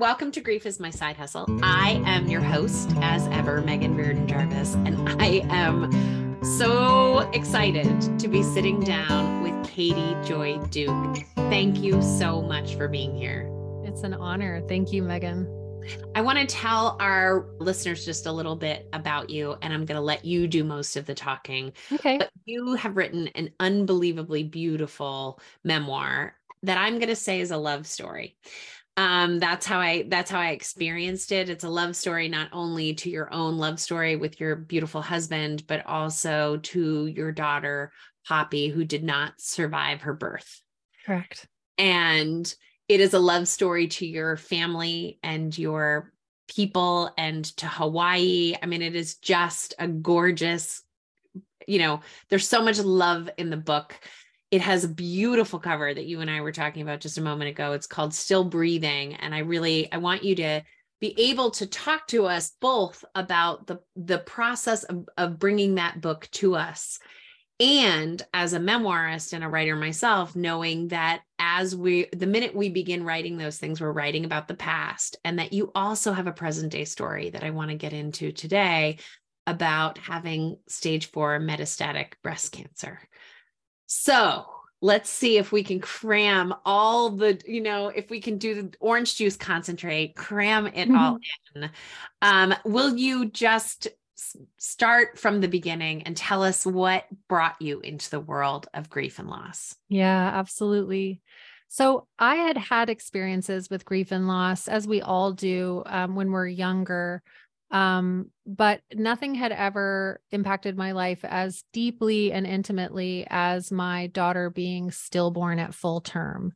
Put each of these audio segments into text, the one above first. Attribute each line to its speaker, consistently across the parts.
Speaker 1: Welcome to Grief is My Side Hustle. I am your host, as ever, Megan Reardon Jarvis, and I am so excited to be sitting down with Katie Joy Duke. Thank you so much for being here.
Speaker 2: It's an honor. Thank you, Megan.
Speaker 1: I want to tell our listeners just a little bit about you, and I'm going to let you do most of the talking.
Speaker 2: Okay.
Speaker 1: But you have written an unbelievably beautiful memoir that I'm going to say is a love story um that's how i that's how i experienced it. It's a love story not only to your own love story with your beautiful husband but also to your daughter poppy who did not survive her birth.
Speaker 2: Correct.
Speaker 1: And it is a love story to your family and your people and to hawaii. I mean it is just a gorgeous you know there's so much love in the book it has a beautiful cover that you and I were talking about just a moment ago. It's called Still Breathing. And I really, I want you to be able to talk to us both about the, the process of, of bringing that book to us. And as a memoirist and a writer myself, knowing that as we, the minute we begin writing those things, we're writing about the past, and that you also have a present day story that I want to get into today about having stage four metastatic breast cancer. So let's see if we can cram all the, you know, if we can do the orange juice concentrate, cram it mm-hmm. all in. Um, will you just start from the beginning and tell us what brought you into the world of grief and loss?
Speaker 2: Yeah, absolutely. So I had had experiences with grief and loss, as we all do um, when we're younger. Um, but nothing had ever impacted my life as deeply and intimately as my daughter being stillborn at full term.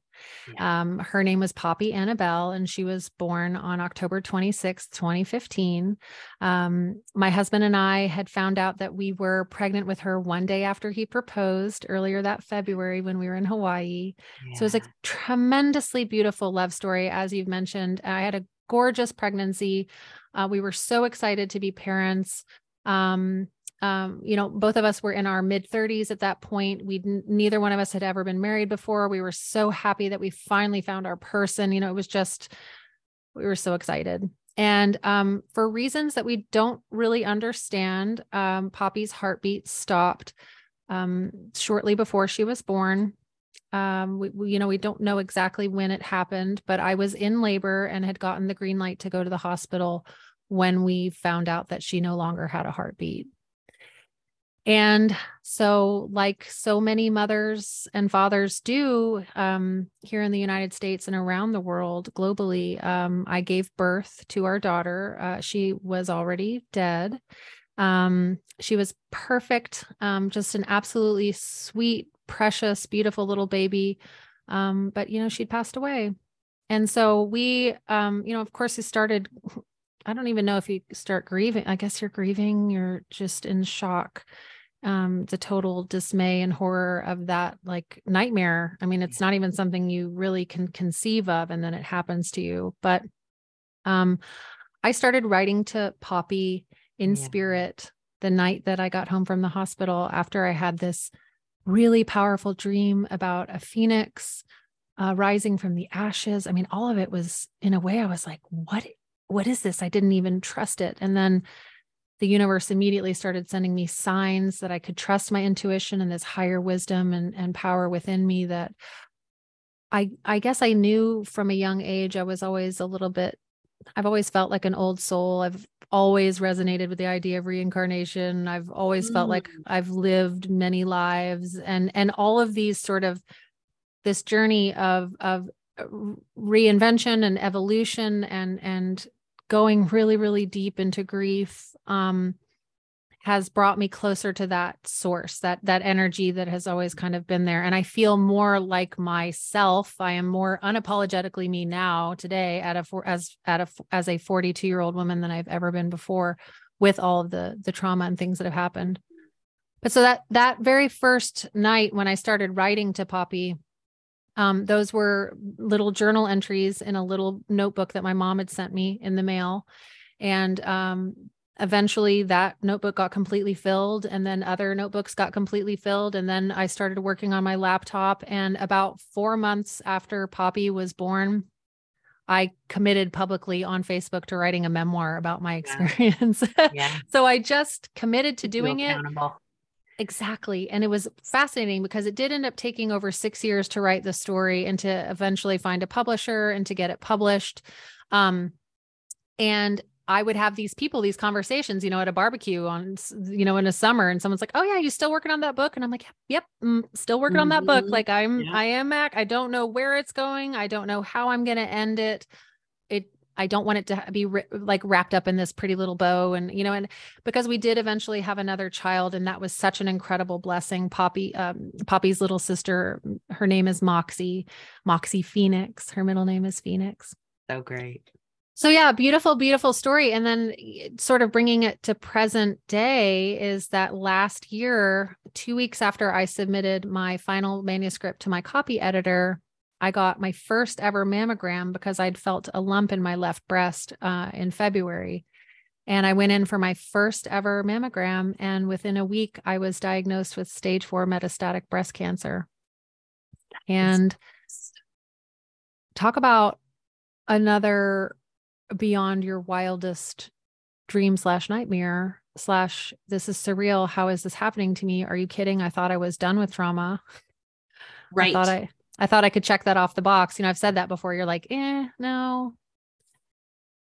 Speaker 2: Yeah. Um, her name was Poppy Annabelle, and she was born on October 26, 2015. Um, my husband and I had found out that we were pregnant with her one day after he proposed earlier that February when we were in Hawaii. Yeah. So it was a tremendously beautiful love story. As you've mentioned, I had a gorgeous pregnancy. Uh, we were so excited to be parents. Um, um, you know, both of us were in our mid 30s at that point. We neither one of us had ever been married before. We were so happy that we finally found our person. You know, it was just we were so excited. And um, for reasons that we don't really understand, um, Poppy's heartbeat stopped um, shortly before she was born. Um, we, we, you know, we don't know exactly when it happened, but I was in labor and had gotten the green light to go to the hospital when we found out that she no longer had a heartbeat. And so, like so many mothers and fathers do um, here in the United States and around the world globally, um, I gave birth to our daughter. Uh, she was already dead. Um, she was perfect, um, just an absolutely sweet, precious, beautiful little baby. Um, but, you know, she'd passed away. And so we, um, you know, of course, we started I don't even know if you start grieving. I guess you're grieving, you're just in shock. Um, the total dismay and horror of that like nightmare. I mean, it's not even something you really can conceive of, and then it happens to you. But um, I started writing to Poppy in yeah. spirit the night that I got home from the hospital after I had this really powerful dream about a phoenix uh, rising from the ashes. I mean, all of it was in a way I was like, what what is this? I didn't even trust it. And then the universe immediately started sending me signs that I could trust my intuition and this higher wisdom and, and power within me that I I guess I knew from a young age I was always a little bit I've always felt like an old soul. I've always resonated with the idea of reincarnation. I've always mm. felt like. I've lived many lives and and all of these sort of this journey of of uh, reinvention and evolution and and going really, really deep into grief um, has brought me closer to that source, that that energy that has always kind of been there. And I feel more like myself. I am more unapologetically me now today at a as at a as a 42 year old woman than I've ever been before, with all of the the trauma and things that have happened. But so that that very first night when I started writing to Poppy, um, those were little journal entries in a little notebook that my mom had sent me in the mail. And um, eventually that notebook got completely filled and then other notebooks got completely filled and then i started working on my laptop and about four months after poppy was born I committed publicly on Facebook to writing a memoir about my experience. Yeah. yeah. so I just committed to doing it. Exactly. And it was fascinating because it did end up taking over six years to write the story and to eventually find a publisher and to get it published. Um, and I would have these people, these conversations, you know, at a barbecue on, you know, in a summer, and someone's like, "Oh yeah, you still working on that book?" And I'm like, "Yep, mm, still working mm-hmm. on that book. Mm-hmm. Like I'm, yeah. I am Mac. I don't know where it's going. I don't know how I'm going to end it. It, I don't want it to be ri- like wrapped up in this pretty little bow, and you know, and because we did eventually have another child, and that was such an incredible blessing. Poppy, um, Poppy's little sister, her name is Moxie, Moxie Phoenix. Her middle name is Phoenix.
Speaker 1: So great.
Speaker 2: So yeah, beautiful, beautiful story. And then sort of bringing it to present day is that last year, two weeks after I submitted my final manuscript to my copy editor, I got my first ever mammogram because I'd felt a lump in my left breast uh, in February. And I went in for my first ever mammogram. And within a week, I was diagnosed with stage four metastatic breast cancer. And talk about another beyond your wildest dream slash nightmare slash this is surreal. How is this happening to me? Are you kidding? I thought i was done with trauma.
Speaker 1: Right
Speaker 2: i thought i i thought i could check that off the box. You know i've said that before. You're like eh no.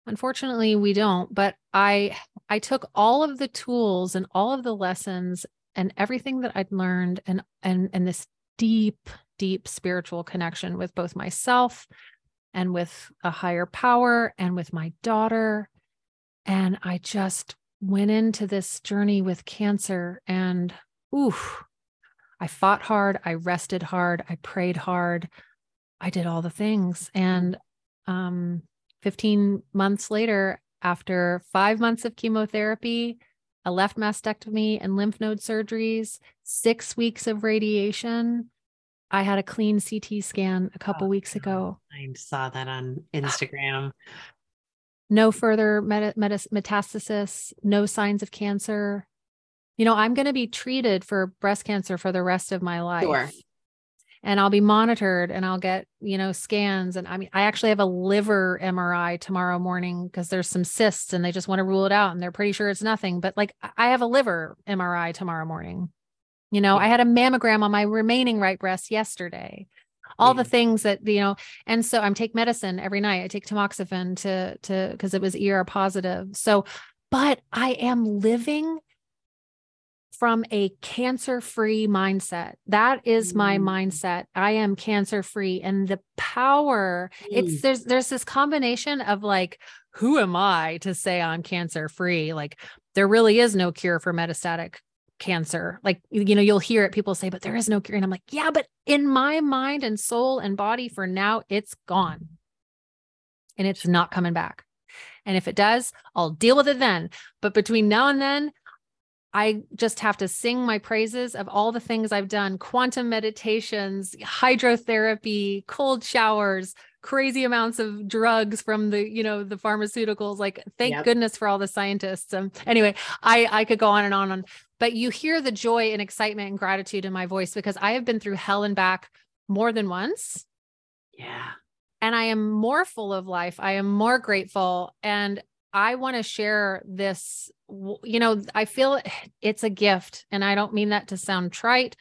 Speaker 2: Unfortunately we don't but i i took all of the tools and all of the lessons and everything that i'd learned and and and this deep deep spiritual connection with both myself and with a higher power and with my daughter. And I just went into this journey with cancer and oof, I fought hard, I rested hard, I prayed hard, I did all the things. And um, 15 months later, after five months of chemotherapy, a left mastectomy and lymph node surgeries, six weeks of radiation, I had a clean CT scan a couple oh, weeks ago.
Speaker 1: I saw that on ah. Instagram.
Speaker 2: No further meta- metastasis, no signs of cancer. You know, I'm going to be treated for breast cancer for the rest of my life. Sure. And I'll be monitored and I'll get, you know, scans. And I mean, I actually have a liver MRI tomorrow morning because there's some cysts and they just want to rule it out and they're pretty sure it's nothing. But like, I have a liver MRI tomorrow morning. You know, I had a mammogram on my remaining right breast yesterday. All yeah. the things that, you know, and so I'm take medicine every night. I take tamoxifen to to because it was ER positive. So, but I am living from a cancer-free mindset. That is mm. my mindset. I am cancer-free and the power mm. it's there's there's this combination of like who am I to say I'm cancer-free? Like there really is no cure for metastatic cancer. Like, you know, you'll hear it, people say, but there is no cure. And I'm like, yeah, but in my mind and soul and body for now, it's gone and it's not coming back. And if it does, I'll deal with it then. But between now and then, I just have to sing my praises of all the things I've done quantum meditations, hydrotherapy, cold showers, crazy amounts of drugs from the you know the pharmaceuticals like thank yep. goodness for all the scientists um anyway i i could go on and on and but you hear the joy and excitement and gratitude in my voice because i have been through hell and back more than once.
Speaker 1: Yeah.
Speaker 2: And i am more full of life. I am more grateful. And i want to share this you know i feel it's a gift. And i don't mean that to sound trite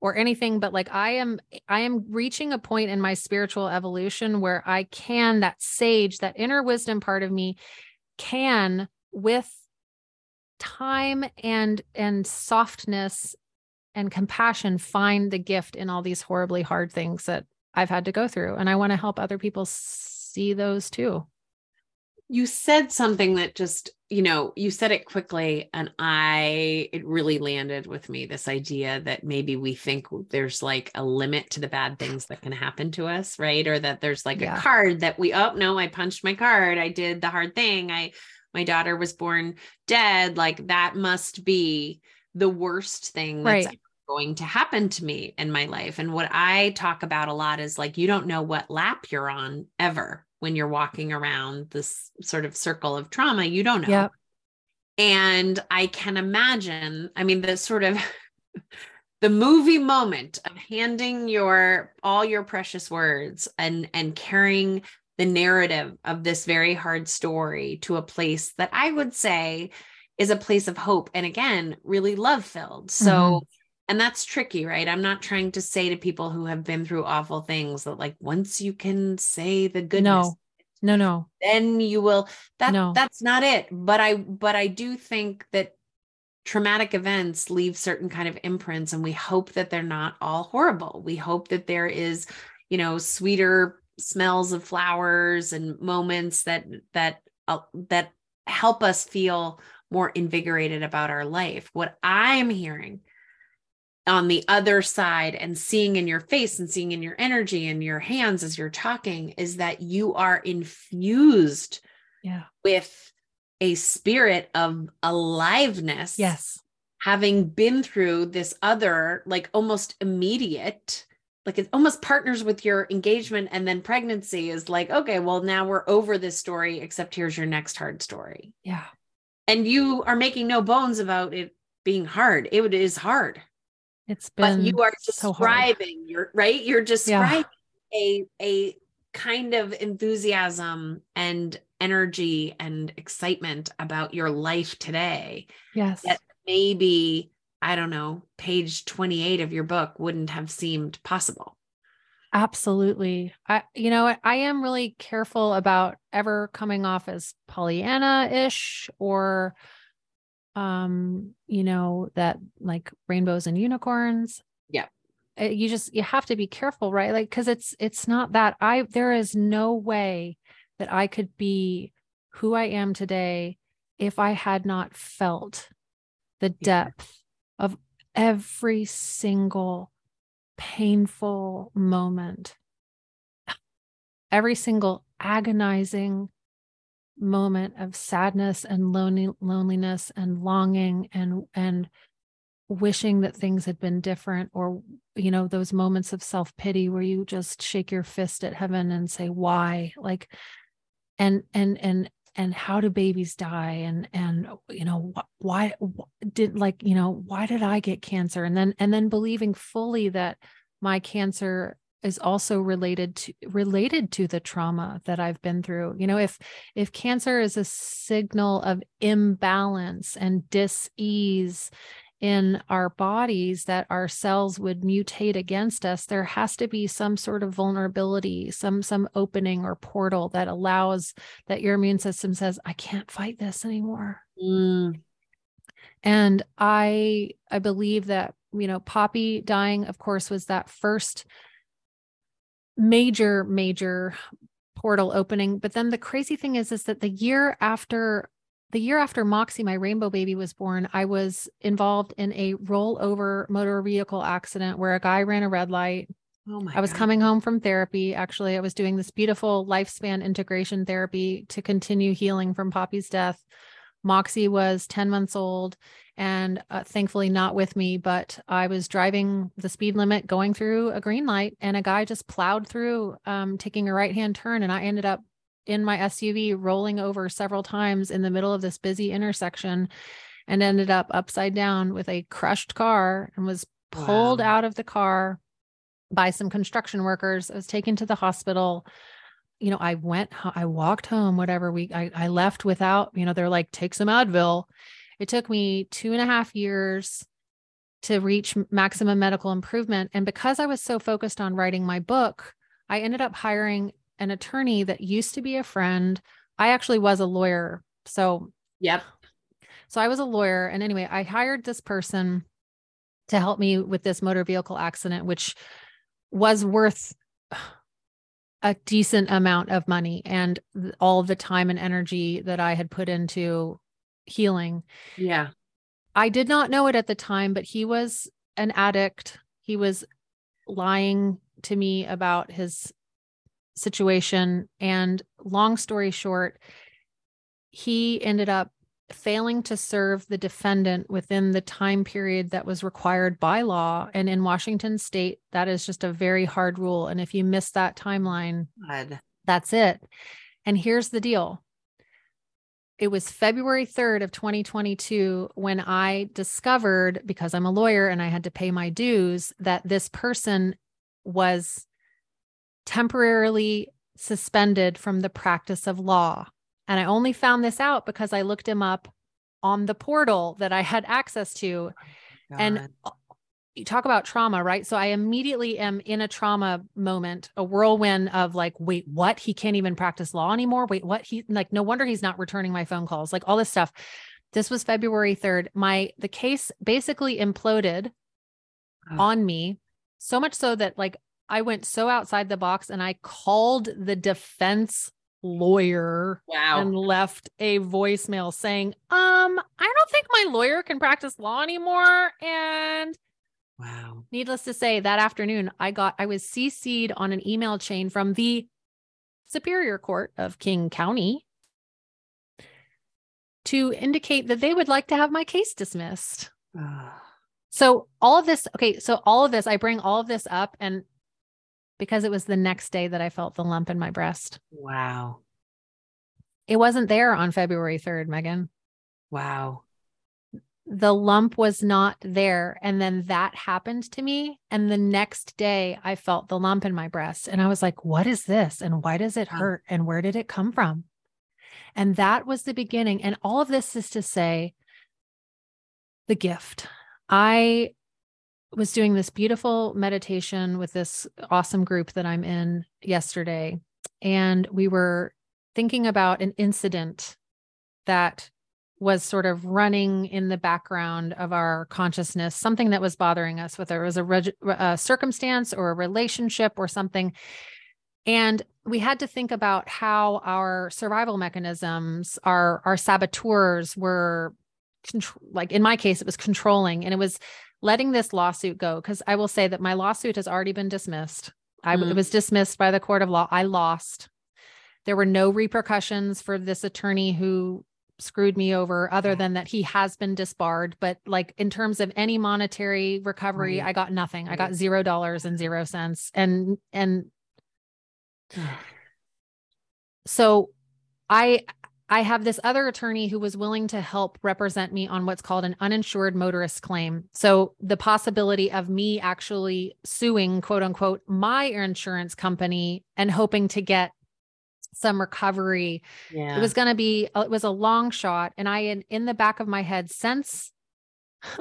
Speaker 2: or anything but like i am i am reaching a point in my spiritual evolution where i can that sage that inner wisdom part of me can with time and and softness and compassion find the gift in all these horribly hard things that i've had to go through. And i want to help other people see those too.
Speaker 1: You said something that just you know you said it quickly and i it really landed with me this idea that maybe we think there's like a limit to the bad things that can happen to us right? Or that there's like yeah. a card that we oh no i punched my card. I did the hard thing. I my daughter was born dead like that must be the worst thing that's right. going to happen to me in my life and what i talk about a lot is like you don't know what lap you're on ever when you're walking around this sort of circle of trauma. You don't know. Yep. And I can imagine, I mean, the sort of the movie moment of handing your all your precious words and and carrying the narrative of this very hard story to a place that I would say is a place of hope and again, really love filled. So, mm-hmm. and that's tricky, right? I'm not trying to say to people who have been through awful things that like once you can say the goodness,
Speaker 2: no. No, no.
Speaker 1: Then you will that no. that's not it. But I but I do think that traumatic events leave certain kind of imprints and we hope that they're not all horrible. We hope that there is, you know, sweeter smells of flowers and moments that that uh, that help us feel more invigorated about our life what i'm hearing on the other side and seeing in your face and seeing in your energy and your hands as you're talking is that you are infused
Speaker 2: yeah.
Speaker 1: with a spirit of aliveness
Speaker 2: yes
Speaker 1: having been through this other like almost immediate like it almost partners with your engagement and then pregnancy is like okay well now we're over this story except here's your next hard story.
Speaker 2: Yeah.
Speaker 1: And you are making no bones about it being hard. It is hard.
Speaker 2: It's been
Speaker 1: but you are describing so you're right? You're describing yeah. a a kind of enthusiasm and energy and excitement about your life today
Speaker 2: yes.
Speaker 1: that maybe I don't know, page 28 of your book wouldn't have seemed possible.
Speaker 2: Absolutely. I you know, I am really careful about ever coming off as Pollyanna-ish or um, you know, that like rainbows and unicorns.
Speaker 1: Yeah.
Speaker 2: Eh, you just you have to be careful, right? Like cuz it's it's not that I there is no way that I could be who I am today if I had not felt the depth of every single painful moment, every single agonizing moment of sadness and lonely, loneliness and longing and and wishing that things had been different or you know those moments of self-pity where you just shake your fist at heaven and say why? Like and and and and how do babies die and and you know why, why did like you know why did i get cancer and then and then believing fully that my cancer is also related to related to the trauma that I've been through. You know, if if cancer is a signal of imbalance and dis-ease in our bodies that our cells would mutate against us there has to be some sort of vulnerability some some opening or portal that allows that your immune system says i can't fight this anymore
Speaker 1: mm.
Speaker 2: and i i believe that you know poppy dying of course was that first major major portal opening but then the crazy thing is is that the year after the year after Moxie, my rainbow baby, was born, I was involved in a rollover motor vehicle accident where a guy ran a red light.
Speaker 1: Oh my
Speaker 2: I was
Speaker 1: God.
Speaker 2: coming home from therapy. Actually, I was doing this beautiful lifespan integration therapy to continue healing from Poppy's death. Moxie was 10 months old and uh, thankfully not with me, but I was driving the speed limit going through a green light and a guy just plowed through, um, taking a right hand turn. And I ended up in my SUV rolling over several times in the middle of this busy intersection and ended up upside down with a crushed car and was pulled wow. out of the car by some construction workers. I was taken to the hospital. You know, I went, I walked home, whatever we, I, I left without, you know, they're like, take some Advil. It took me two and a half years to reach maximum medical improvement. And because I was so focused on writing my book, I ended up hiring an attorney that used to be a friend. I actually was a lawyer. So,
Speaker 1: yep.
Speaker 2: So I was a lawyer. And anyway, I hired this person to help me with this motor vehicle accident, which was worth a decent amount of money and all the time and energy that I had put into healing.
Speaker 1: Yeah.
Speaker 2: I did not know it at the time, but he was an addict. He was lying to me about his situation. And long story short, he ended up failing to serve the defendant within the time period that was required by law. And in Washington state, that is just a very hard rule. And if you miss that timeline,
Speaker 1: God.
Speaker 2: that's it. And here's the deal. It was February 3rd of 2022 when I discovered, because I'm a lawyer and I had to pay my dues, that this person was temporarily suspended from the practice of law. And I only found this out because I looked him up on the portal that I had access to. God. And you talk about trauma, right? So I immediately am in a trauma moment, a whirlwind of like, wait, what? He can't even practice law anymore. Wait, what? He like, no wonder he's not returning my phone calls, like all this stuff. This was February 3rd. My the case basically imploded oh. on me, so much so that like I went so outside the box and I called the defense lawyer
Speaker 1: wow.
Speaker 2: and left a voicemail saying, um, I don't think my lawyer can practice law anymore. And
Speaker 1: wow.
Speaker 2: Needless to say, that afternoon I got I was CC'd on an email chain from the Superior Court of King County to indicate that they would like to have my case dismissed. so all of this, okay, so all of this, I bring all of this up and because it was the next day that I felt the lump in my breast.
Speaker 1: Wow.
Speaker 2: It wasn't there on February 3rd, Megan.
Speaker 1: Wow.
Speaker 2: The lump was not there. And then that happened to me. And the next day, I felt the lump in my breast. And I was like, what is this? And why does it hurt? And where did it come from? And that was the beginning. And all of this is to say the gift. I was doing this beautiful meditation with this awesome group that I'm in yesterday. And we were thinking about an incident that was sort of running in the background of our consciousness, something that was bothering us, whether it was a, reg- a circumstance or a relationship or something. And we had to think about how our survival mechanisms, our our saboteurs were contr- like in my case it was controlling and it was letting this lawsuit go because I will say that my lawsuit has already been dismissed. I mm-hmm. it was dismissed by the court of law. I lost. There were no repercussions for this attorney who screwed me over other than that he has been disbarred but like in terms of any monetary recovery right. i got nothing i got zero dollars and zero cents and and so I I have this other attorney who was willing to help represent me on what's called an uninsured motorist claim. So the possibility of me actually suing quote unquote my insurance company and hoping to get some recovery. Yeah. It was going to be uh, it was a long shot and I in, in the back of my head since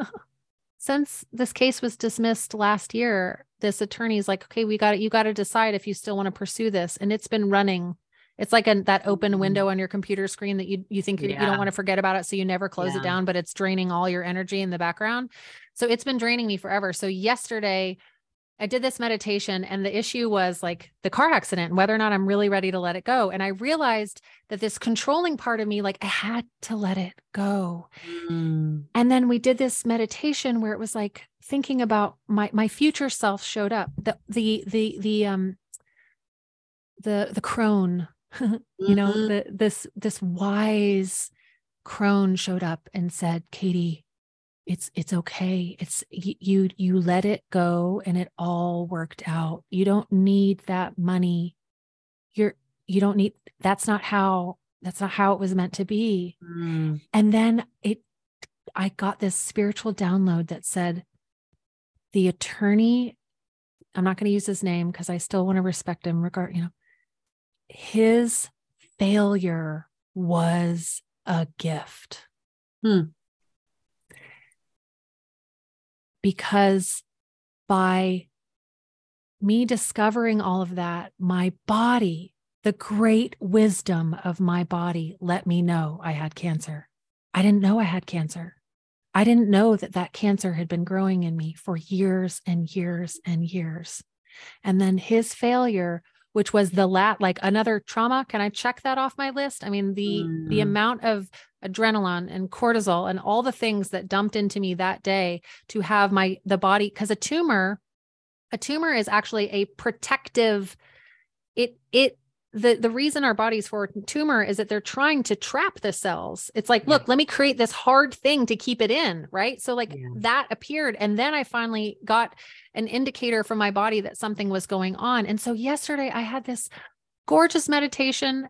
Speaker 2: since this case was dismissed last year, this attorney is like, okay, we got it. You got to decide if you still want to pursue this. And it's been running. It's like a, that open mm-hmm. window on your computer screen that you, you think yeah. you don't want to forget about it. So you never close yeah. it down, but it's draining all your energy in the background. So it's been draining me forever. So yesterday I did this meditation and the issue was like the car accident and whether or not I'm really ready to let it go. And I realized that this controlling part of me, like I had to let it go. Mm. And then we did this meditation where it was like thinking about my my future self showed up. The the the the um the the crone, you mm-hmm. know, the this this wise crone showed up and said, Katie, it's it's okay it's you you let it go and it all worked out you don't need that money you're you don't need that's not how that's not how it was meant to be mm. and then it i got this spiritual download that said the attorney i'm not going to use his name because i still want to respect him regard you know his failure was a gift hmm because by me discovering all of that, my body, the great wisdom of my body, let me know I had cancer. I didn't know I had cancer. I didn't know that that cancer had been growing in me for years and years and years. And then his failure, which was the lat like another trauma, can I check that off my list? I mean, the mm. the amount of adrenaline and cortisol and all the things that dumped into me that day to have my the body because a tumor a tumor is actually a protective it it the the reason our bodies for a tumor is that they're trying to trap the cells it's like yeah. look let me create this hard thing to keep it in right so like yeah. that appeared and then i finally got an indicator from my body that something was going on and so yesterday i had this gorgeous meditation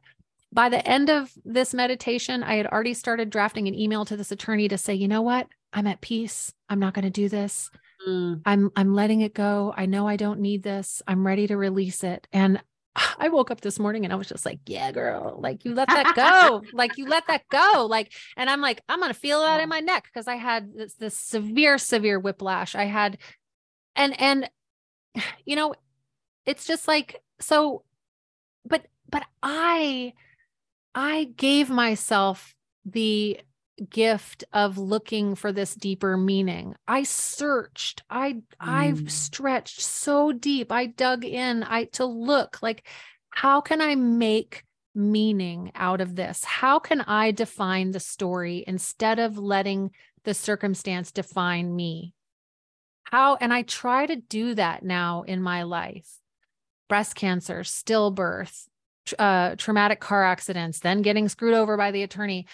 Speaker 2: by the end of this meditation, I had already started drafting an email to this attorney to say, you know what? I'm at peace. I'm not going to do this. Mm. I'm I'm letting it go. I know I don't need this. I'm ready to release it. And I woke up this morning and I was just like, yeah, girl, like you let that go. like you let that go. Like, and I'm like, I'm going to feel that in my neck because I had this, this severe, severe whiplash. I had, and, and, you know, it's just like, so, but, but I, I gave myself the gift of looking for this deeper meaning. I searched. I mm. I've stretched so deep. I dug in I to look like how can I make meaning out of this? How can I define the story instead of letting the circumstance define me? How and I try to do that now in my life. Breast cancer, stillbirth, uh, traumatic car accidents, then getting screwed over by the attorney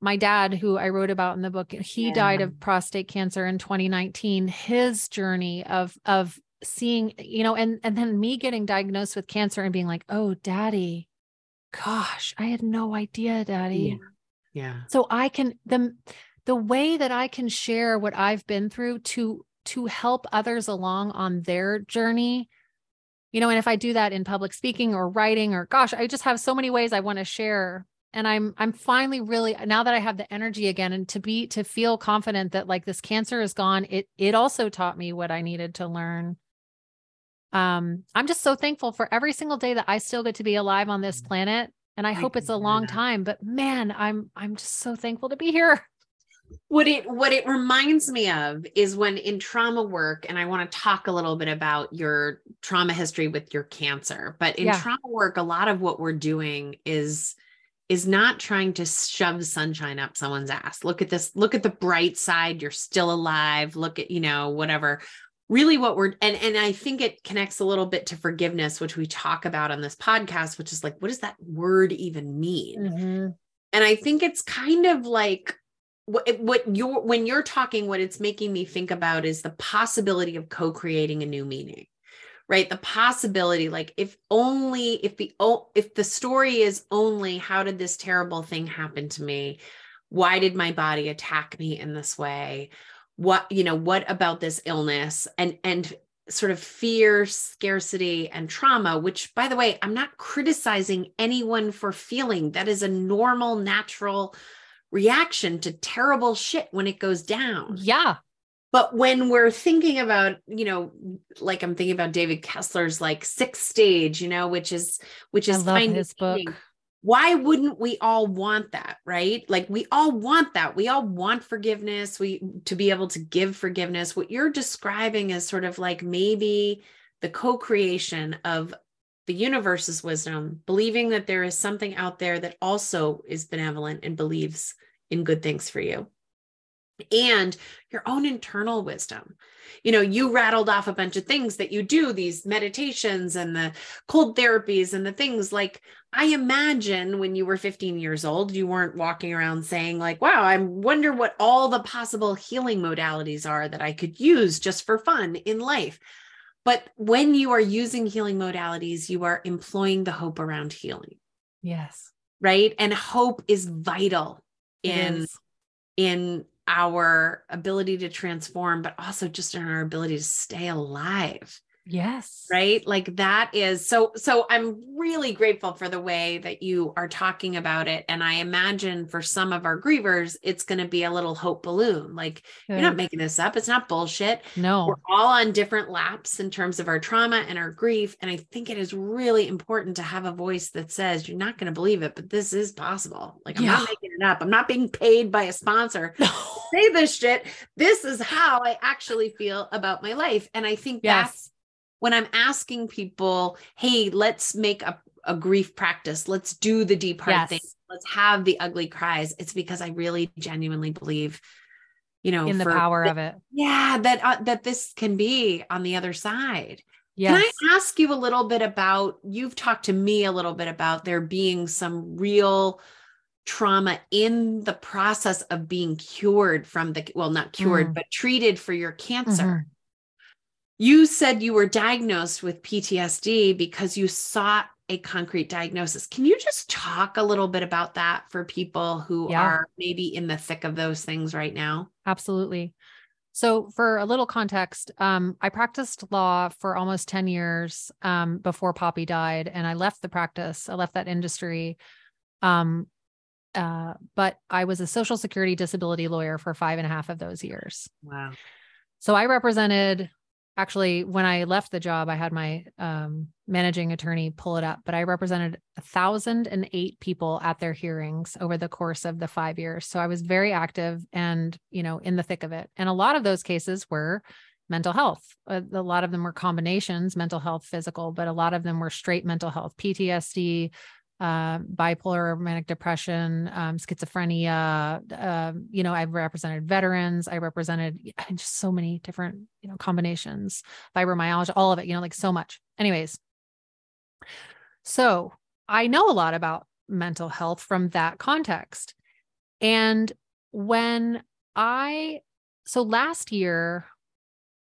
Speaker 2: my dad, who I wrote about in the book, he yeah. died of prostate cancer in 2019. His journey of of seeing, you know, and and then me getting diagnosed with cancer and being like, oh, daddy, gosh, I had no idea, daddy.
Speaker 1: Yeah. yeah.
Speaker 2: So I can the the way that I can share what I've been through to to help others along on their journey you know and if i do that in public speaking or writing or gosh i just have so many ways i want to share and i'm i'm finally really now that i have the energy again and to be to feel confident that like this cancer is gone it it also taught me what i needed to learn um i'm just so thankful for every single day that i still get to be alive on this planet and i, I hope it's a long that. time but man i'm i'm just so thankful to be here
Speaker 1: what it what it reminds me of is when in trauma work and i want to talk a little bit about your trauma history with your cancer but in yeah. trauma work a lot of what we're doing is is not trying to shove sunshine up someone's ass. Look at this, look at the bright side, you're still alive. Look at, you know, whatever. Really what we're and and I think it connects a little bit to forgiveness, which we talk about on this podcast, which is like, what does that word even mean? Mm-hmm. And I think it's kind of like what, what you're when you're talking, what it's making me think about is the possibility of co-creating a new meaning right? The possibility like if only if the if the story is only how did this terrible thing happen to me? Why did my body attack me in this way? What you know what about this illness? And and sort of fear scarcity and trauma which by the way i'm not criticizing anyone for feeling. That is a normal natural reaction to terrible shit when it goes down.
Speaker 2: Yeah
Speaker 1: but when we're thinking about you know like i'm thinking about david kessler's like sixth stage you know which is which is
Speaker 2: finding his book.
Speaker 1: why wouldn't we all want that right? Like we all want that. We all want forgiveness. We to be able to give forgiveness. What you're describing is sort of like maybe the co-creation of the universe's wisdom believing that there is something out there that also is benevolent and believes in good things for you and your own internal wisdom. You know, you rattled off a bunch of things that you do, these meditations and the cold therapies and the things like I imagine when you were 15 years old, you weren't walking around saying, like, wow, I wonder what all the possible healing modalities are that I could use just for fun in life. But when you are using healing modalities, you are employing the hope around healing.
Speaker 2: Yes.
Speaker 1: Right. And hope is vital in in our ability to transform, but also just in our ability to stay alive.
Speaker 2: Yes.
Speaker 1: Right. Like that is so. So I'm really grateful for the way that you are talking about it. And I imagine for some of our grievers, it's going to be a little hope balloon. Like Good. you're not making this up. It's not bullshit.
Speaker 2: No.
Speaker 1: We're all on different laps in terms of our trauma and our grief. And I think it is really important to have a voice that says, you're not going to believe it, but this is possible. Like I'm yeah. not making it up. I'm not being paid by a sponsor no. say this shit. This is how I actually feel about my life. And I think yes. that's when I'm asking people, hey, let's make a, a grief practice, let's do the deep hard yes. things, let's have the ugly cries, it's because I really genuinely believe, you know,
Speaker 2: in the power of it.
Speaker 1: Yeah, that uh, that this can be on the other side. Yes. Can I ask you a little bit about you've talked to me a little bit about there being some real trauma in the process of being cured from the well not cured mm. but treated for your cancer. Mm-hmm you said you were diagnosed with PTSD because you sought a concrete diagnosis. Can you just talk a little bit about that for people who yeah. are maybe in the thick of those things right now?
Speaker 2: Absolutely. So, for a little context, um, I practiced law for almost 10 years um, before Poppy died, and I left the practice. I left that industry. Um, uh, but I was a social security disability lawyer for five and a half of those years.
Speaker 1: Wow.
Speaker 2: So I represented actually when I left the job, I had my um, managing attorney pull it up, but I represented a thousand and eight people at their hearings over the course of the five years. So I was very active and you know in the thick of it. And a lot of those cases were mental health. A, a lot of them were combinations, mental health, physical, but a lot of them were straight mental health, PTSD, uh, bipolar manic depression, um, schizophrenia. Uh, you know, I've represented veterans. I represented just so many different, you know, combinations, fibromyalgia, all of it, you know, like so much. Anyways, so I know a lot about mental health from that context. And when I, so last year,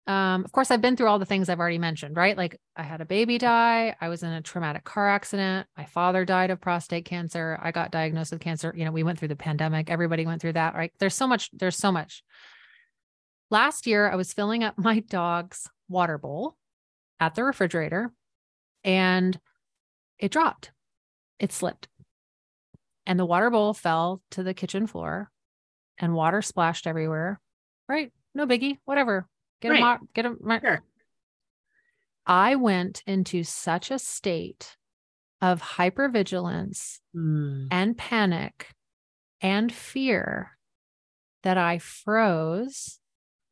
Speaker 2: um, of course, I've been through all the things I've already mentioned, right? Like I had a baby die. I was in a traumatic car accident. My father died of prostate cancer. I got diagnosed with cancer. You know, we went through the pandemic. Everybody went through that, right? There's so much, there's so much. Last year, I was filling up my dog's water bowl at the refrigerator and it dropped. It slipped. And the water bowl fell to the kitchen floor and water splashed everywhere. Right? No biggie, whatever Get right. a get a Sure. I went into such a state of hypervigilance mm. and panic and fear that I froze.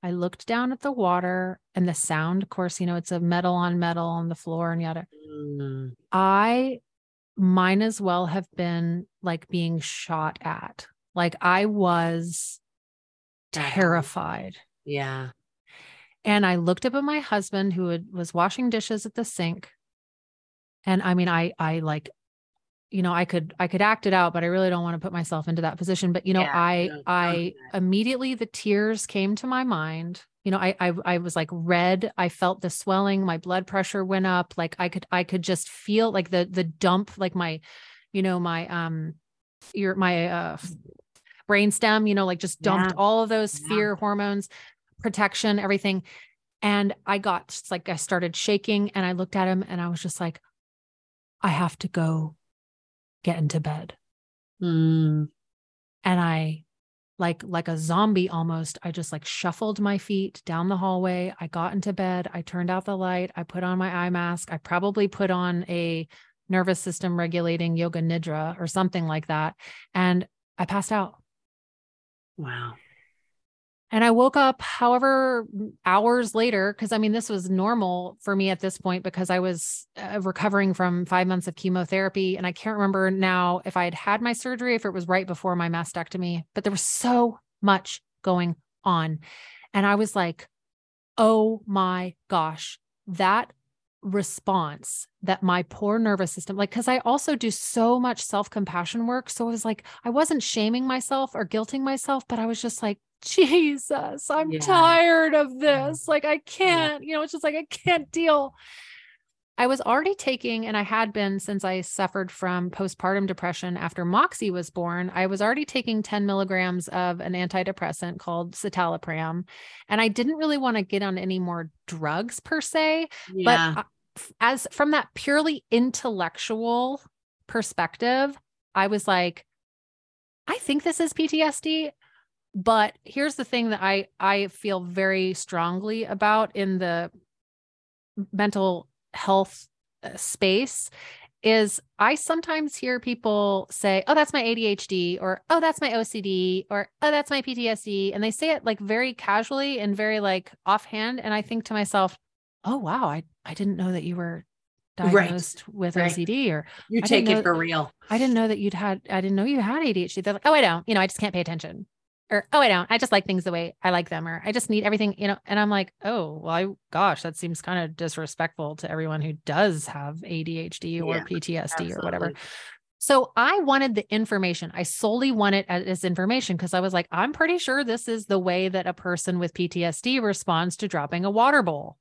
Speaker 2: I looked down at the water and the sound, of course, you know, it's a metal on metal on the floor and yada. Mm. I might as well have been like being shot at. Like I was terrified.
Speaker 1: Yeah.
Speaker 2: And I looked up at my husband who had, was washing dishes at the sink. And I mean, I, I like, you know, I could, I could act it out, but I really don't want to put myself into that position. But, you know, yeah, I, no, I immediately, the tears came to my mind. You know, I, I, I was like red. I felt the swelling. My blood pressure went up. Like I could, I could just feel like the, the dump, like my, you know, my, um, your, my, uh, brainstem, you know, like just dumped yeah. all of those yeah. fear hormones protection, everything. And I got like, I started shaking and I looked at him and I was just like, I have to go get into bed.
Speaker 1: Mm.
Speaker 2: And I, like like a zombie almost i just like shuffled my feet down the hallway. I got into bed. I turned out the light. I put on my eye mask. I probably put on a nervous system regulating yoga nidra or something like that. And i passed out.
Speaker 1: Wow
Speaker 2: and I woke up, however, hours later, because I mean, this was normal for me at this point because I was uh, recovering from five months of chemotherapy. And I can't remember now if I had had my surgery, if it was right before my mastectomy, but there was so much going on. And I was like, oh my gosh, that response that my poor nervous system like because i also do so much self-compassion work so i was like i wasn't shaming myself or guilting myself but i was just like Jesus, I'm yeah. tired of this. Like, I can't, you know, it's just like, I can't deal. I was already taking, and I had been since I suffered from postpartum depression after Moxie was born. I was already taking 10 milligrams of an antidepressant called citalopram. And I didn't really want to get on any more drugs per se. Yeah. But as from that purely intellectual perspective, I was like, I think this is PTSD. But here's the thing that I I feel very strongly about in the mental health uh, space is I sometimes hear people say, "Oh, that's my ADHD," or "Oh, that's my OCD," or "Oh, that's my PTSD," and they say it like very casually and very like offhand. And I think to myself, "Oh, wow, I I didn't know that you were diagnosed right. with right. OCD or
Speaker 1: you take it for real.
Speaker 2: I didn't know that you'd had I didn't know you had ADHD. They're like, oh, I don't, you know, I just can't pay attention or oh i don't i just like things the way i like them or i just need everything you know and i'm like oh well I, gosh that seems kind of disrespectful to everyone who does have adhd or yeah, ptsd absolutely. or whatever so i wanted the information i solely wanted as information because i was like i'm pretty sure this is the way that a person with ptsd responds to dropping a water bowl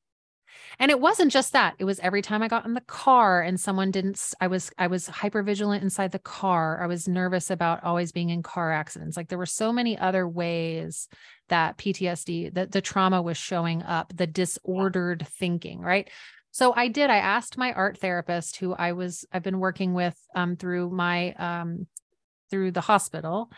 Speaker 2: And it wasn't just that. It was every time I got in the car and someone didn't I was I was hyper vigilant inside the car. I was nervous about always being in car accidents. Like there were so many other ways that PTSD, that the trauma was showing up, the disordered thinking, right? So I did. I asked my art therapist, who I was I've been working with um, through my um, through the hospital,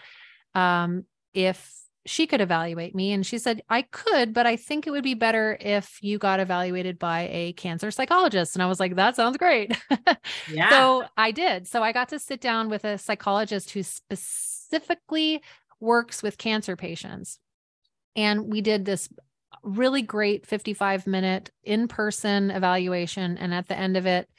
Speaker 2: um, if she could evaluate me, and she said I could, but I think it would be better if you got evaluated by a cancer psychologist. And I was like, that sounds great. Yeah. so I did. So I got to sit down with a psychologist who specifically works with cancer patients. And we did this really great 55 minute in person evaluation. And at the end of it,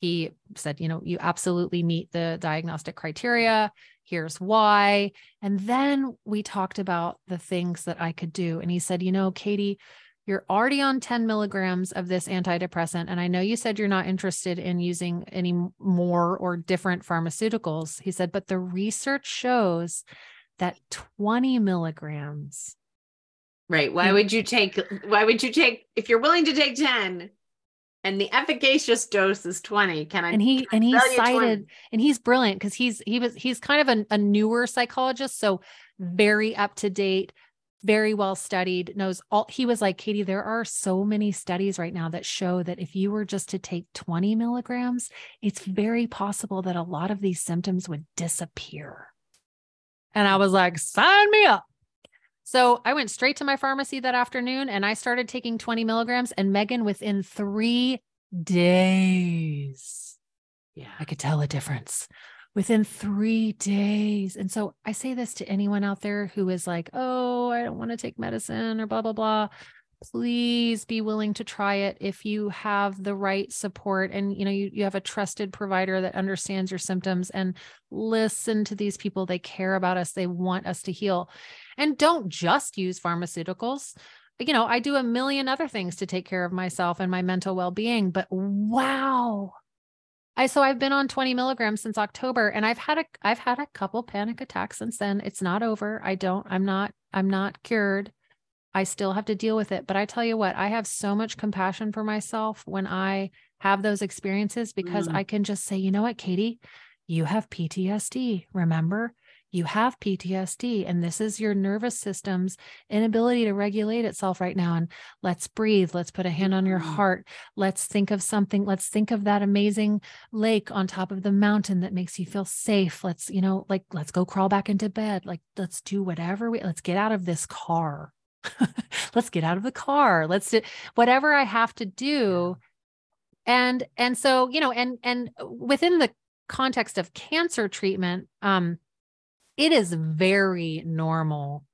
Speaker 2: he said, you know, you absolutely meet the diagnostic criteria. Here's why. And then we talked about the things that I could do. And he said, you know, Katie, you're already on 10 milligrams of this antidepressant. And I know you said you're not interested in using any more or different pharmaceuticals. He said, but the research shows that 20 milligrams
Speaker 1: Right. Why would you take why would you take if you're willing to take 10 and the efficacious dose is 20 can i
Speaker 2: and he and he cited and he's brilliant because he's he was he's kind of a, a newer psychologist so very up to date very well studied knows all he was like katie there are so many studies right now that show that if you were just to take 20 milligrams it's very possible that a lot of these symptoms would disappear. And i was like sign me up so I went straight to my pharmacy that afternoon and I started taking 20 milligrams. And Megan, within three days, yeah, I could tell a difference. Within three days. And so I say this to anyone out there who is like, oh, I don't want to take medicine or blah, blah, blah. Please be willing to try it if you have the right support and you know you, you have a trusted provider that understands your symptoms and listen to these people. They care about us. They want us to heal and don't just use pharmaceuticals you know i do a million other things to take care of myself and my mental well-being but wow I so I've been on 20 milligrams since October and I've had a I've had a couple panic attacks since then. It's not over. I don't I'm not I'm not cured. I still have to deal with it. But I tell you what, I have so much compassion for myself when I have those experiences because mm. I can just say, you know what, Katie, you have PTSD. Remember, you have PTSD, and this is your nervous system's inability to regulate itself right now. And let's breathe. Let's put a hand on your mm. heart. Let's think of something. Let's think of that amazing lake on top of the mountain that makes you feel safe. Let's, you know, like, let's go crawl back into bed. Like, let's do whatever we, let's get out of this car let's get out of the car let's do whatever i have to do and and so you know and and within the context of cancer treatment um it is very normal.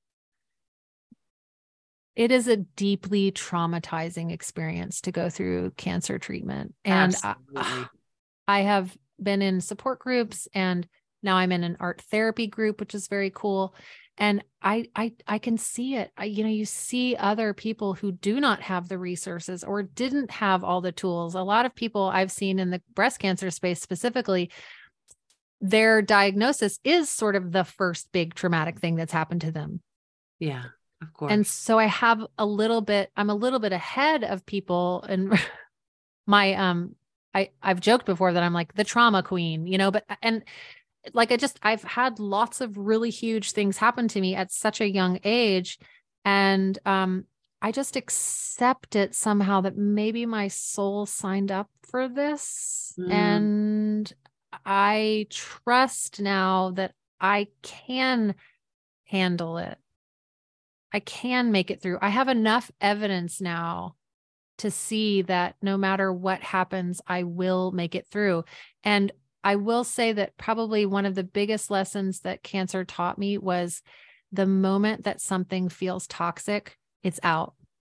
Speaker 2: It is a deeply traumatizing experience to go through cancer treatment. And I, I have been in support groups and now i'm in an art therapy group which is very cool. And i i i can see it. I, you know you see other people who do not have the resources or didn't have all the tools. A lot of people i've seen in the breast cancer space specifically their diagnosis is sort of the first big traumatic thing that's happened to them.
Speaker 1: Yeah of course.
Speaker 2: and so i have a little bit i'm a little bit ahead of people and my um I I've joked before that I'm like the trauma queen, you know, but and like I just I've had lots of really huge things happen to me at such a young age. And um I just accept it somehow that maybe my soul signed up for this mm. and I trust now that I can handle it. I can make it through. I have enough evidence now to see that no matter what happens, I will make it through. And I will say that probably one of the biggest lessons that cancer taught me was the moment that something feels toxic, it's out.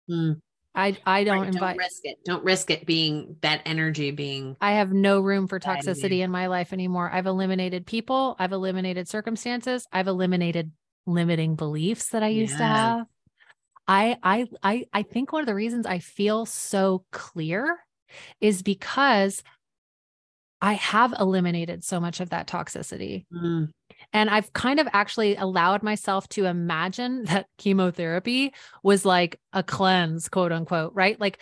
Speaker 2: Mm. I I don't right, invite
Speaker 1: don't risk it. Don't risk it being that energy being
Speaker 2: I have no room for toxicity in my life anymore. I've eliminated people, I've eliminated circumstances, I've eliminated limiting beliefs that I used yeah. to have. I I I I think one of the reasons I feel so clear is because I have eliminated so much of that toxicity. Mm. And I've kind of actually allowed myself to imagine that chemotherapy was like a cleanse, quote unquote, right? Like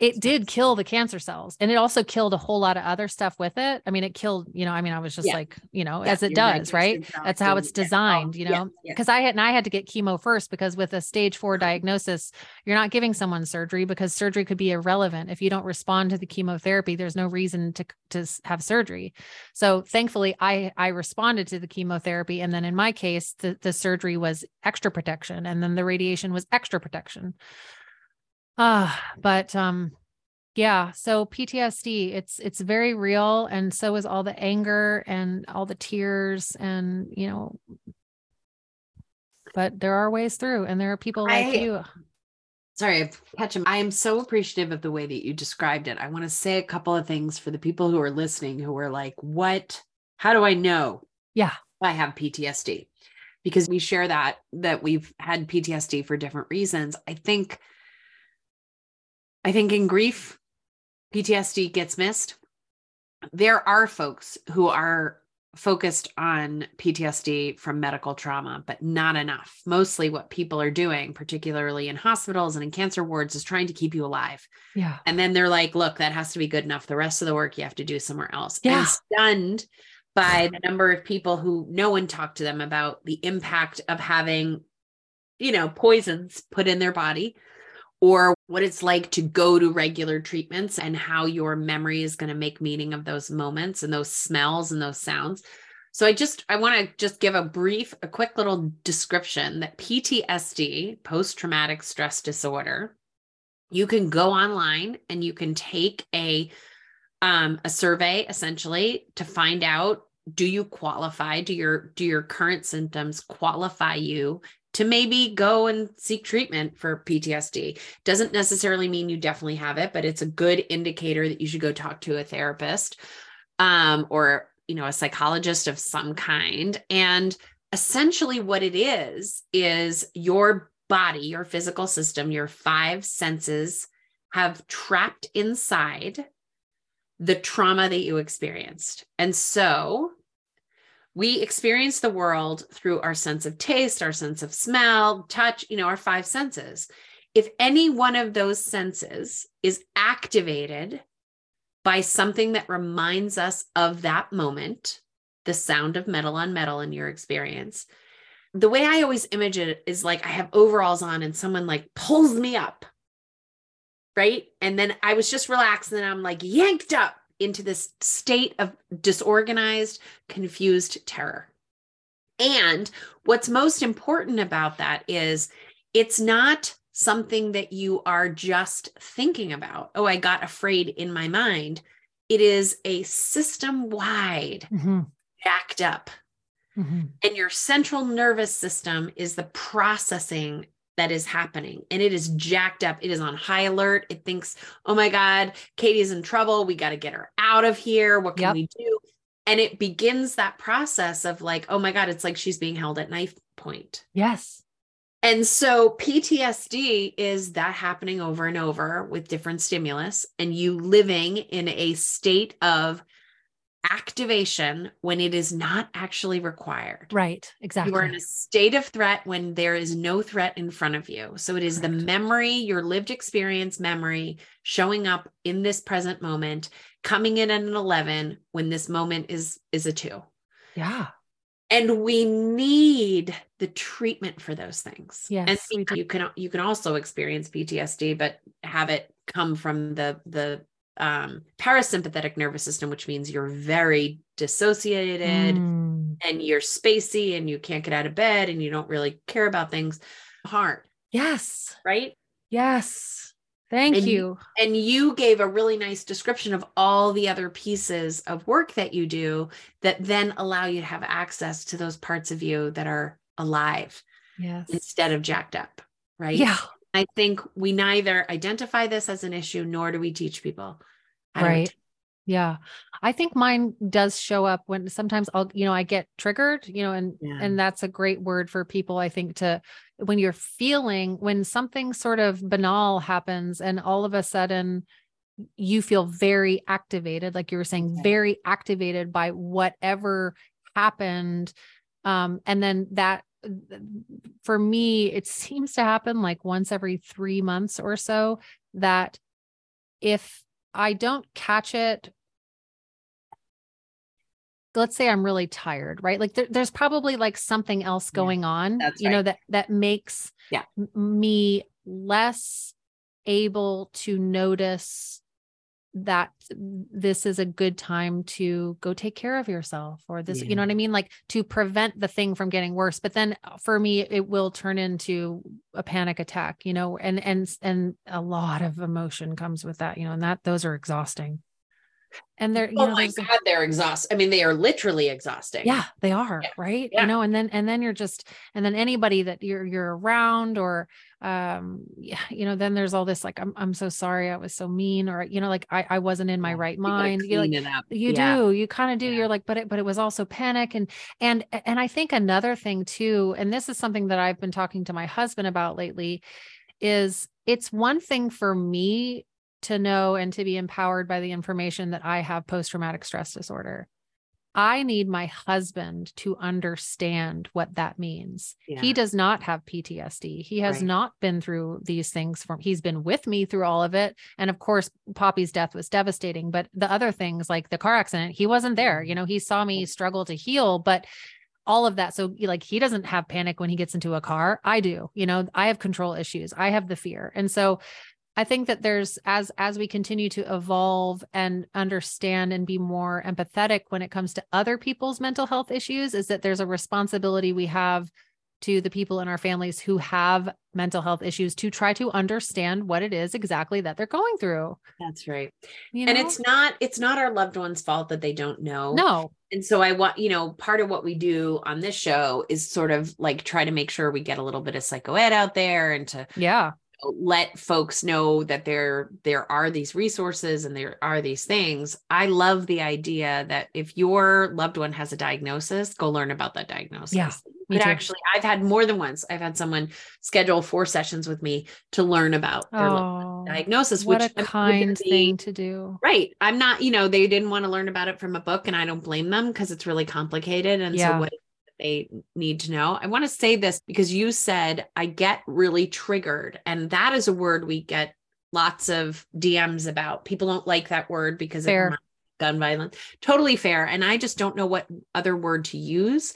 Speaker 2: it did kill the cancer cells and it also killed a whole lot of other stuff with it. I mean, it killed, you know, I mean, I was just yeah. like, you know, yeah, as it does, right? That's how it's designed, you know, because I had, and I had to get chemo first because with a stage four diagnosis, you're not giving someone surgery because surgery could be irrelevant. If you don't respond to the chemotherapy, there's no reason to, to have surgery. So thankfully I, I responded to the chemotherapy. And then in my case, the, the surgery was extra protection and then the radiation was extra protection. Uh, but um yeah, so PTSD, it's it's very real and so is all the anger and all the tears and you know but there are ways through and there are people like I, you.
Speaker 1: Sorry, catch him. I am so appreciative of the way that you described it. I want to say a couple of things for the people who are listening who are like, what? How do I know?
Speaker 2: Yeah.
Speaker 1: I have PTSD because we share that that we've had PTSD for different reasons. I think I think in grief, PTSD gets missed. There are folks who are focused on PTSD from medical trauma, but not enough. Mostly what people are doing, particularly in hospitals and in cancer wards, is trying to keep you alive.
Speaker 2: Yeah.
Speaker 1: And then they're like, look, that has to be good enough. The rest of the work you have to do somewhere else.
Speaker 2: Yeah.
Speaker 1: And stunned by the number of people who no one talked to them about the impact of having, you know, poisons put in their body or what it's like to go to regular treatments and how your memory is going to make meaning of those moments and those smells and those sounds. So I just I want to just give a brief a quick little description that PTSD, post traumatic stress disorder, you can go online and you can take a um, a survey essentially to find out do you qualify do your do your current symptoms qualify you to maybe go and seek treatment for PTSD. Doesn't necessarily mean you definitely have it, but it's a good indicator that you should go talk to a therapist um, or you know a psychologist of some kind. And essentially, what it is is your body, your physical system, your five senses have trapped inside the trauma that you experienced. And so we experience the world through our sense of taste, our sense of smell, touch, you know, our five senses. If any one of those senses is activated by something that reminds us of that moment, the sound of metal on metal in your experience, the way I always image it is like I have overalls on and someone like pulls me up. Right. And then I was just relaxed and then I'm like yanked up into this state of disorganized, confused terror. And what's most important about that is it's not something that you are just thinking about. Oh, I got afraid in my mind. It is a system wide, mm-hmm. jacked up. Mm-hmm. And your central nervous system is the processing that is happening and it is jacked up. It is on high alert. It thinks, oh my God, Katie's in trouble. We got to get her out of here. What can yep. we do? And it begins that process of like, oh my God, it's like she's being held at knife point.
Speaker 2: Yes.
Speaker 1: And so PTSD is that happening over and over with different stimulus and you living in a state of activation when it is not actually required.
Speaker 2: Right, exactly.
Speaker 1: You are in a state of threat when there is no threat in front of you. So it is Correct. the memory, your lived experience memory showing up in this present moment, coming in at an 11 when this moment is is a 2.
Speaker 2: Yeah.
Speaker 1: And we need the treatment for those things.
Speaker 2: Yes,
Speaker 1: and you can you can also experience PTSD but have it come from the the um, parasympathetic nervous system, which means you're very dissociated mm. and you're spacey and you can't get out of bed and you don't really care about things. Hard.
Speaker 2: Yes.
Speaker 1: Right?
Speaker 2: Yes. Thank
Speaker 1: and,
Speaker 2: you.
Speaker 1: And you gave a really nice description of all the other pieces of work that you do that then allow you to have access to those parts of you that are alive.
Speaker 2: Yes.
Speaker 1: Instead of jacked up. Right.
Speaker 2: Yeah.
Speaker 1: I think we neither identify this as an issue nor do we teach people.
Speaker 2: Right. Yeah. I think mine does show up when sometimes I'll, you know, I get triggered, you know, and yeah. and that's a great word for people I think to when you're feeling when something sort of banal happens and all of a sudden you feel very activated like you were saying okay. very activated by whatever happened um and then that for me, it seems to happen like once every three months or so that if I don't catch it, let's say I'm really tired, right? Like there, there's probably like something else going yeah, on, you right. know, that that makes
Speaker 1: yeah.
Speaker 2: me less able to notice that this is a good time to go take care of yourself or this yeah. you know what i mean? Like to prevent the thing from getting worse. But then uh, for me it will turn into a panic attack you know and and and a lot of emotion comes with that you know and that those are exhausting and they're
Speaker 1: oh know, my god they're exhausting i mean they are literally exhausting
Speaker 2: yeah they are yeah. right yeah. you know and then and then you're just and then anybody that you're you're around or um yeah you know then there's all this like i'm, I'm so sorry i was so mean or you know like i, I wasn't in my right mind you like you yeah. do you kind of do you're like but it but it was also panic and and and i think another thing too and this is something that i've been talking to my husband about lately is it's one thing for me to know and to be empowered by the information that I have post traumatic stress disorder. I need my husband to understand what that means. Yeah. He does not have PTSD. He has right. not been through these things from he's been with me through all of it. And of course, Poppy's death was devastating, but the other things like the car accident, he wasn't there. You know, he saw me struggle to heal, but all of that. So like he doesn't have panic when he gets into a car. I do. You know, I have control issues. I have the fear. And so I think that there's as as we continue to evolve and understand and be more empathetic when it comes to other people's mental health issues is that there's a responsibility we have to the people in our families who have mental health issues to try to understand what it is exactly that they're going through.
Speaker 1: That's right. You know? And it's not it's not our loved ones fault that they don't know.
Speaker 2: No.
Speaker 1: And so I want, you know, part of what we do on this show is sort of like try to make sure we get a little bit of psychoed out there and to
Speaker 2: yeah
Speaker 1: let folks know that there there are these resources and there are these things. I love the idea that if your loved one has a diagnosis go learn about that diagnosis.
Speaker 2: Yeah
Speaker 1: but actually i've had more than once i've had someone schedule four sessions with me to learn about their oh, diagnosis
Speaker 2: what which a kind thing to do.
Speaker 1: Right i'm not you know they didn't want to learn about it from a book and i don't blame them because it's really complicated and yeah. so what they need to know. I want to say this because you said I get really triggered. And that is a word we get lots of DMs about. People don't like that word because fair. of gun violence. Totally fair. And I just don't know what other word to use.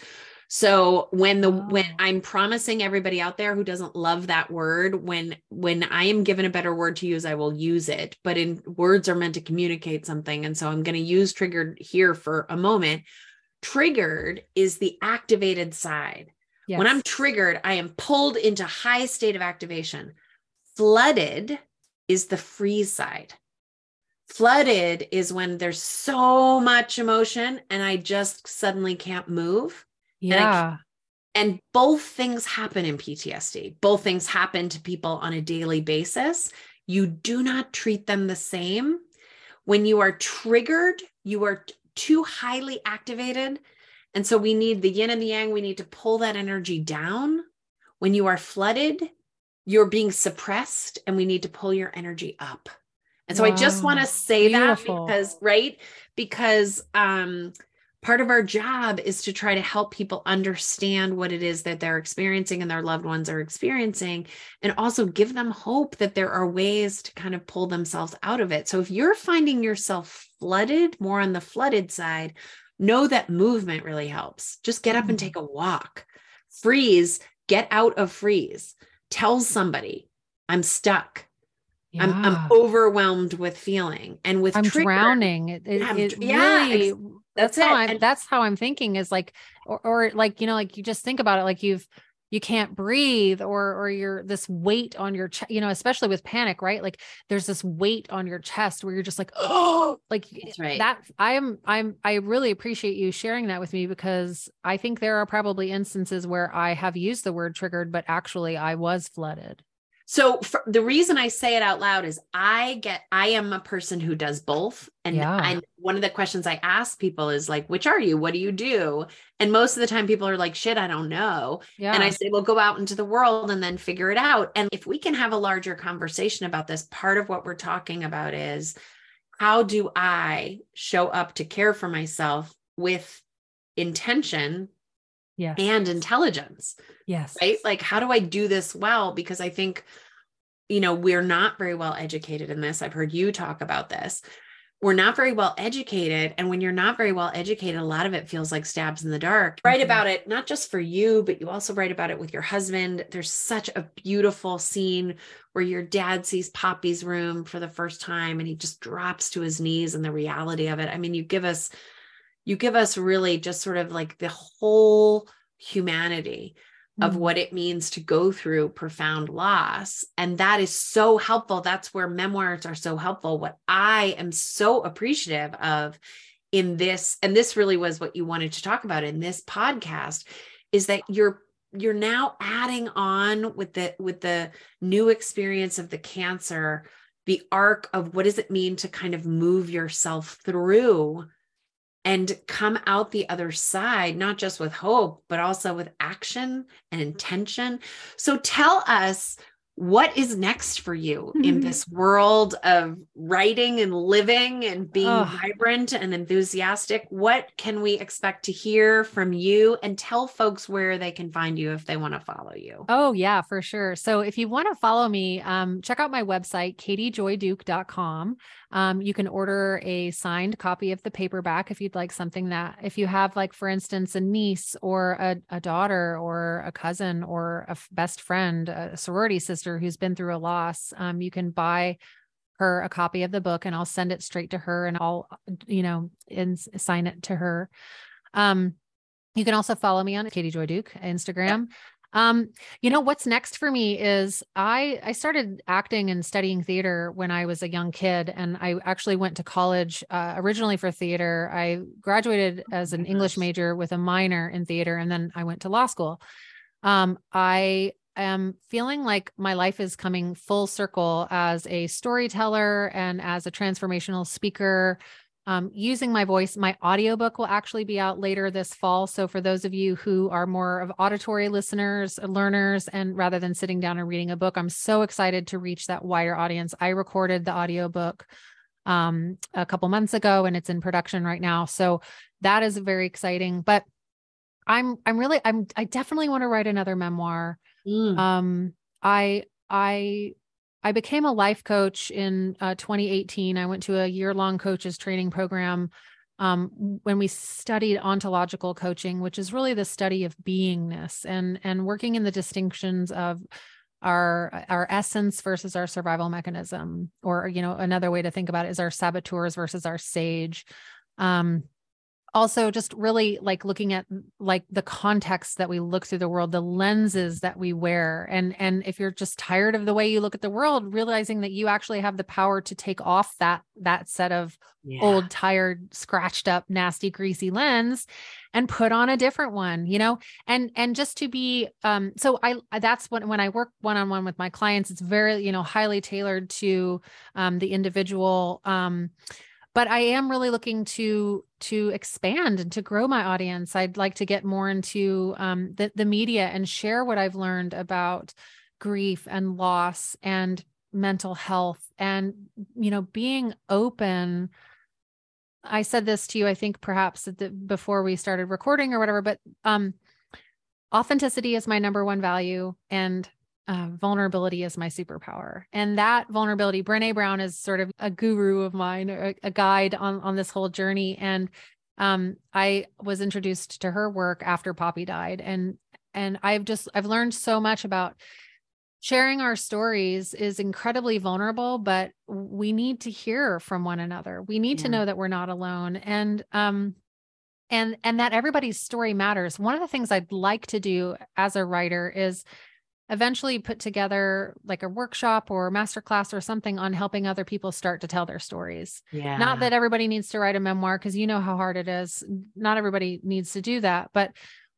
Speaker 1: So when the oh. when I'm promising everybody out there who doesn't love that word, when when I am given a better word to use, I will use it. But in words are meant to communicate something. And so I'm going to use triggered here for a moment Triggered is the activated side. Yes. When I'm triggered, I am pulled into high state of activation. Flooded is the freeze side. Flooded is when there's so much emotion and I just suddenly can't move.
Speaker 2: Yeah.
Speaker 1: And, and both things happen in PTSD. Both things happen to people on a daily basis. You do not treat them the same. When you are triggered, you are too highly activated. And so we need the yin and the yang. We need to pull that energy down. When you are flooded, you're being suppressed, and we need to pull your energy up. And so wow. I just want to say Beautiful. that because, right? Because um, part of our job is to try to help people understand what it is that they're experiencing and their loved ones are experiencing and also give them hope that there are ways to kind of pull themselves out of it. So if you're finding yourself flooded more on the flooded side know that movement really helps. Just get up and mm-hmm. take a walk. Freeze. Get out of freeze. Tell somebody i'm stuck. Yeah. I'm, I'm overwhelmed with feeling and with
Speaker 2: I'm trigger, drowning. It, it, it yeah, really that's, how I'm, that's how I'm thinking is like, or, or like, you know, like you just think about it, like you've, you can't breathe or or you're this weight on your chest you know especially with panic right like there's this weight on your chest where you're just like oh like
Speaker 1: right.
Speaker 2: that i am i'm i really appreciate you sharing that with me because i think there are probably instances where i have used the word triggered but actually i was flooded
Speaker 1: so the reason I say it out loud is I get I am a person who does both. And yeah. and one of the questions I ask people is like which are you? What do you do? And most of the time people are like shit I don't know. Yeah. and I say well go out into the world and then figure it out. And if we can have a larger conversation about this part of what we're talking about is how do I show up to care for myself with intention
Speaker 2: yes.
Speaker 1: and intelligence.
Speaker 2: Yes.
Speaker 1: Right. Like, how do I do this well? Because I think you know, we're not very well educated in this. I've heard you talk about this. We're not very well educated. And when you're not very well educated, a lot of it feels like stabs in the dark. Write
Speaker 2: Mhm.
Speaker 1: about it, not just for you, but you also write about it with your husband. There's such a beautiful scene where your dad sees Poppy's room for the first time and he just drops to his knees and the reality of it. I mean, you give us, you give us really just sort of like the whole humanity of
Speaker 2: Mhm.
Speaker 1: what it means to go through profound loss. And that is so helpful. That's where memoirs are so helpful. What I am so appreciative of in this, and this really was what you wanted to talk about in this podcast, is that you're you're now adding on with the with the new experience of the cancer the arc of what does it mean to kind of move yourself through and come out the other side, not just with hope, but also with action and intention. So tell us what is next for you in this world of writing and living and being
Speaker 2: Oh.
Speaker 1: vibrant and enthusiastic? What can we expect to hear from you? And tell folks where they can find you if they want to follow you.
Speaker 2: Oh, yeah, for sure. So if you want to follow me, um, check out my website, katiejoyduke.com. Um, you can order a signed copy of the paperback if you'd like something that, if you have, like, for instance, a niece or a, a daughter or a cousin or a best friend, a sorority sister who's been through a loss, um, you can buy her a copy of the book and I'll send it straight to her and I'll, you know, and sign it to her. Um, you can also follow me on Katie Joy Duke Instagram. Um, you know what's next for me is I I started acting and studying theater when I was a young kid, and I actually went to college uh, originally for theater. I graduated as an English major with a minor in theater, and then I went to law school. Um, I am feeling like my life is coming full circle as a storyteller and as a transformational speaker um, using my voice. My audiobook will actually be out later this fall. So for those of you who are more of auditory listeners, uh, learners, and rather than sitting down and reading a book, I'm so excited to reach that wider audience. I recorded the audiobook um, a couple months ago and it's in production right now. So that is very exciting. But I'm I'm really I'm I definitely want to write another memoir.
Speaker 1: Mm.
Speaker 2: Um, I I I became a life coach in uh, 2018. I went to a year long coaches training program um, when we studied ontological coaching, which is really the study of beingness and and working in the distinctions of our our essence versus our survival mechanism, or you know another way to think about it is our saboteurs versus our sage. Um, also just really like looking at like the context that we look through the world the lenses that we wear and and if you're just tired of the way you look at the world realizing that you actually have the power to take off that that set of
Speaker 1: Yeah.
Speaker 2: old tired scratched up nasty greasy lens and put on a different one you know and and just to be um so i that's when when i work one on one with my clients it's very you know highly tailored to um the individual um but I am really looking to to expand and to grow my audience. I'd like to get more into um, the the media and share what I've learned about grief and loss and mental health and you know being open. I said this to you, I think perhaps the, before we started recording or whatever, but um, authenticity is my number one value and uh, vulnerability is my superpower. And that vulnerability, Brene Brown is sort of a guru of mine, a, a guide on, on this whole journey. And um, I was introduced to her work after Poppy died. And, and I've just, I've learned so much about sharing our stories is incredibly vulnerable, but we need to hear from one another. We need to know that we're not alone. And, um, and, and that everybody's story matters. One of the things I'd like to do as a writer is eventually put together like a workshop or masterclass or something on helping other people start to tell their stories.
Speaker 1: Yeah.
Speaker 2: Not that everybody needs to write a memoir because you know how hard it is. Not everybody needs to do that, but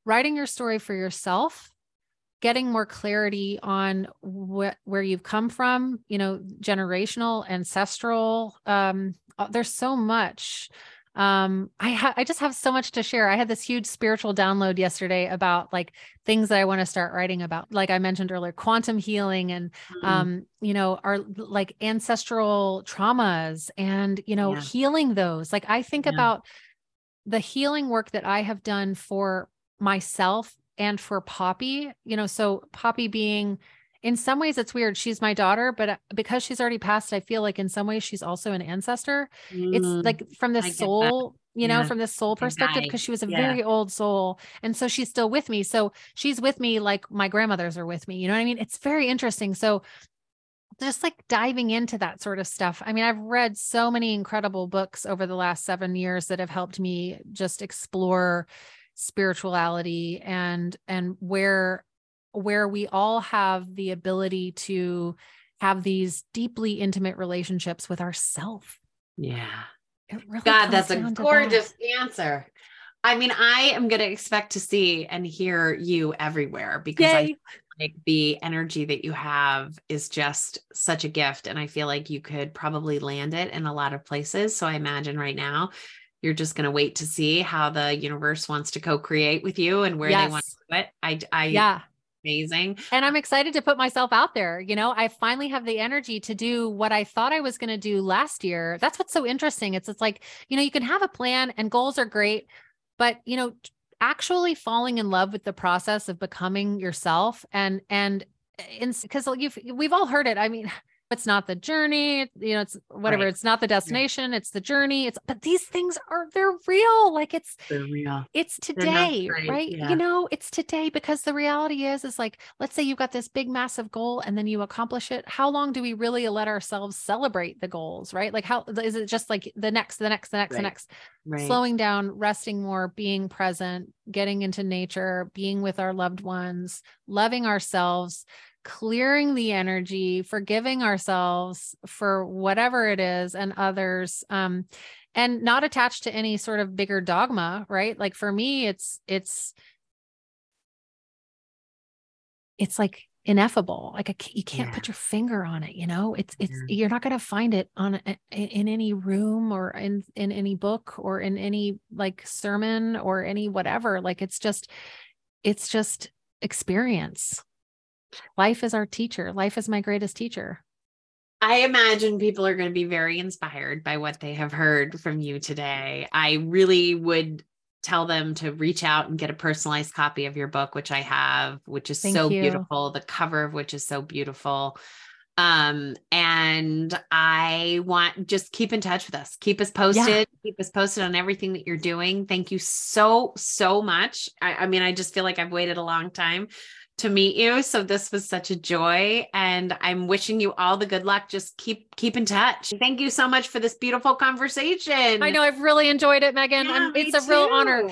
Speaker 2: writing your story for yourself, getting more clarity on what where you've come from, you know, generational, ancestral. Um, uh, there's so much um i ha- i just have so much to share i had this huge spiritual download yesterday about like things that i want to start writing about like i mentioned earlier quantum healing and
Speaker 1: Mm.
Speaker 2: um you know our like ancestral traumas and you know
Speaker 1: Yeah.
Speaker 2: healing those like i think
Speaker 1: Yeah.
Speaker 2: about the healing work that i have done for myself and for poppy you know so poppy being in some ways it's weird. She's my daughter, but uh, because she's already passed, I feel like in some ways she's also an ancestor. Mm, it's like from the soul, that. you know, from the soul perspective, because she was a yeah. very old soul. And so she's still with me. So she's with me like my grandmothers are with me. You know what I mean? It's very interesting. So just like diving into that sort of stuff. I mean, I've read so many incredible books over the last seven years that have helped me just explore spirituality and and where where we all have the ability to have these deeply intimate relationships with ourself.
Speaker 1: Yeah. Really God, that's a gorgeous that. answer. I mean, I am going to expect to see and hear you everywhere because Yay. I like the energy that you have is just such a gift. And I feel like you could probably land it in a lot of places. So I imagine right now you're just going to wait to see how the universe wants to co-create with you and where yes. they want to do it. I, I,
Speaker 2: yeah,
Speaker 1: amazing.
Speaker 2: And I'm excited to put myself out there. You know, I finally have the energy to do what I thought I was going to do last year. That's what's so interesting. It's it's like, you know, you can have a plan and goals are great, but you know, actually falling in love with the process of becoming yourself and and eh, because you've we've all heard it. I mean, it's not the journey you know it's whatever right. it's not the destination it's the journey it's but these things are they're real like it's
Speaker 1: they're real
Speaker 2: it's today right yeah. you know it's today because the reality is is like let's say you've got this big massive goal and then you accomplish it how long do we really let ourselves celebrate the goals right like how is it just like the next the next the next right. the next right. slowing down resting more being present getting into nature being with our loved ones loving ourselves clearing the energy, forgiving ourselves for whatever it is and others. Um, and not attached to any sort of bigger dogma, right? Like for me, it's it's it's like ineffable like a, you can't yeah. put your finger on it you know it's it's yeah. you're not going to find it on in any room or in in any book or in any like sermon or any whatever like it's just it's just experience life is our teacher. Life is my greatest teacher.
Speaker 1: I imagine people are going to be very inspired by what they have heard from you today. I really would tell them to reach out and get a personalized copy of your book, which I have, which is Thank so you. beautiful. The cover of which is so beautiful. Um, and I want just keep in touch with us, keep us posted, yeah. keep us posted on everything that you're doing. Thank you so, so much. I, I mean, I just feel like I've waited a long time to meet you. So this was such a joy and I'm wishing you all the good luck. Just keep keep in touch. Thank you so much for this beautiful conversation.
Speaker 2: I know I've really enjoyed it, Megan. Yeah, it's a too. real honor.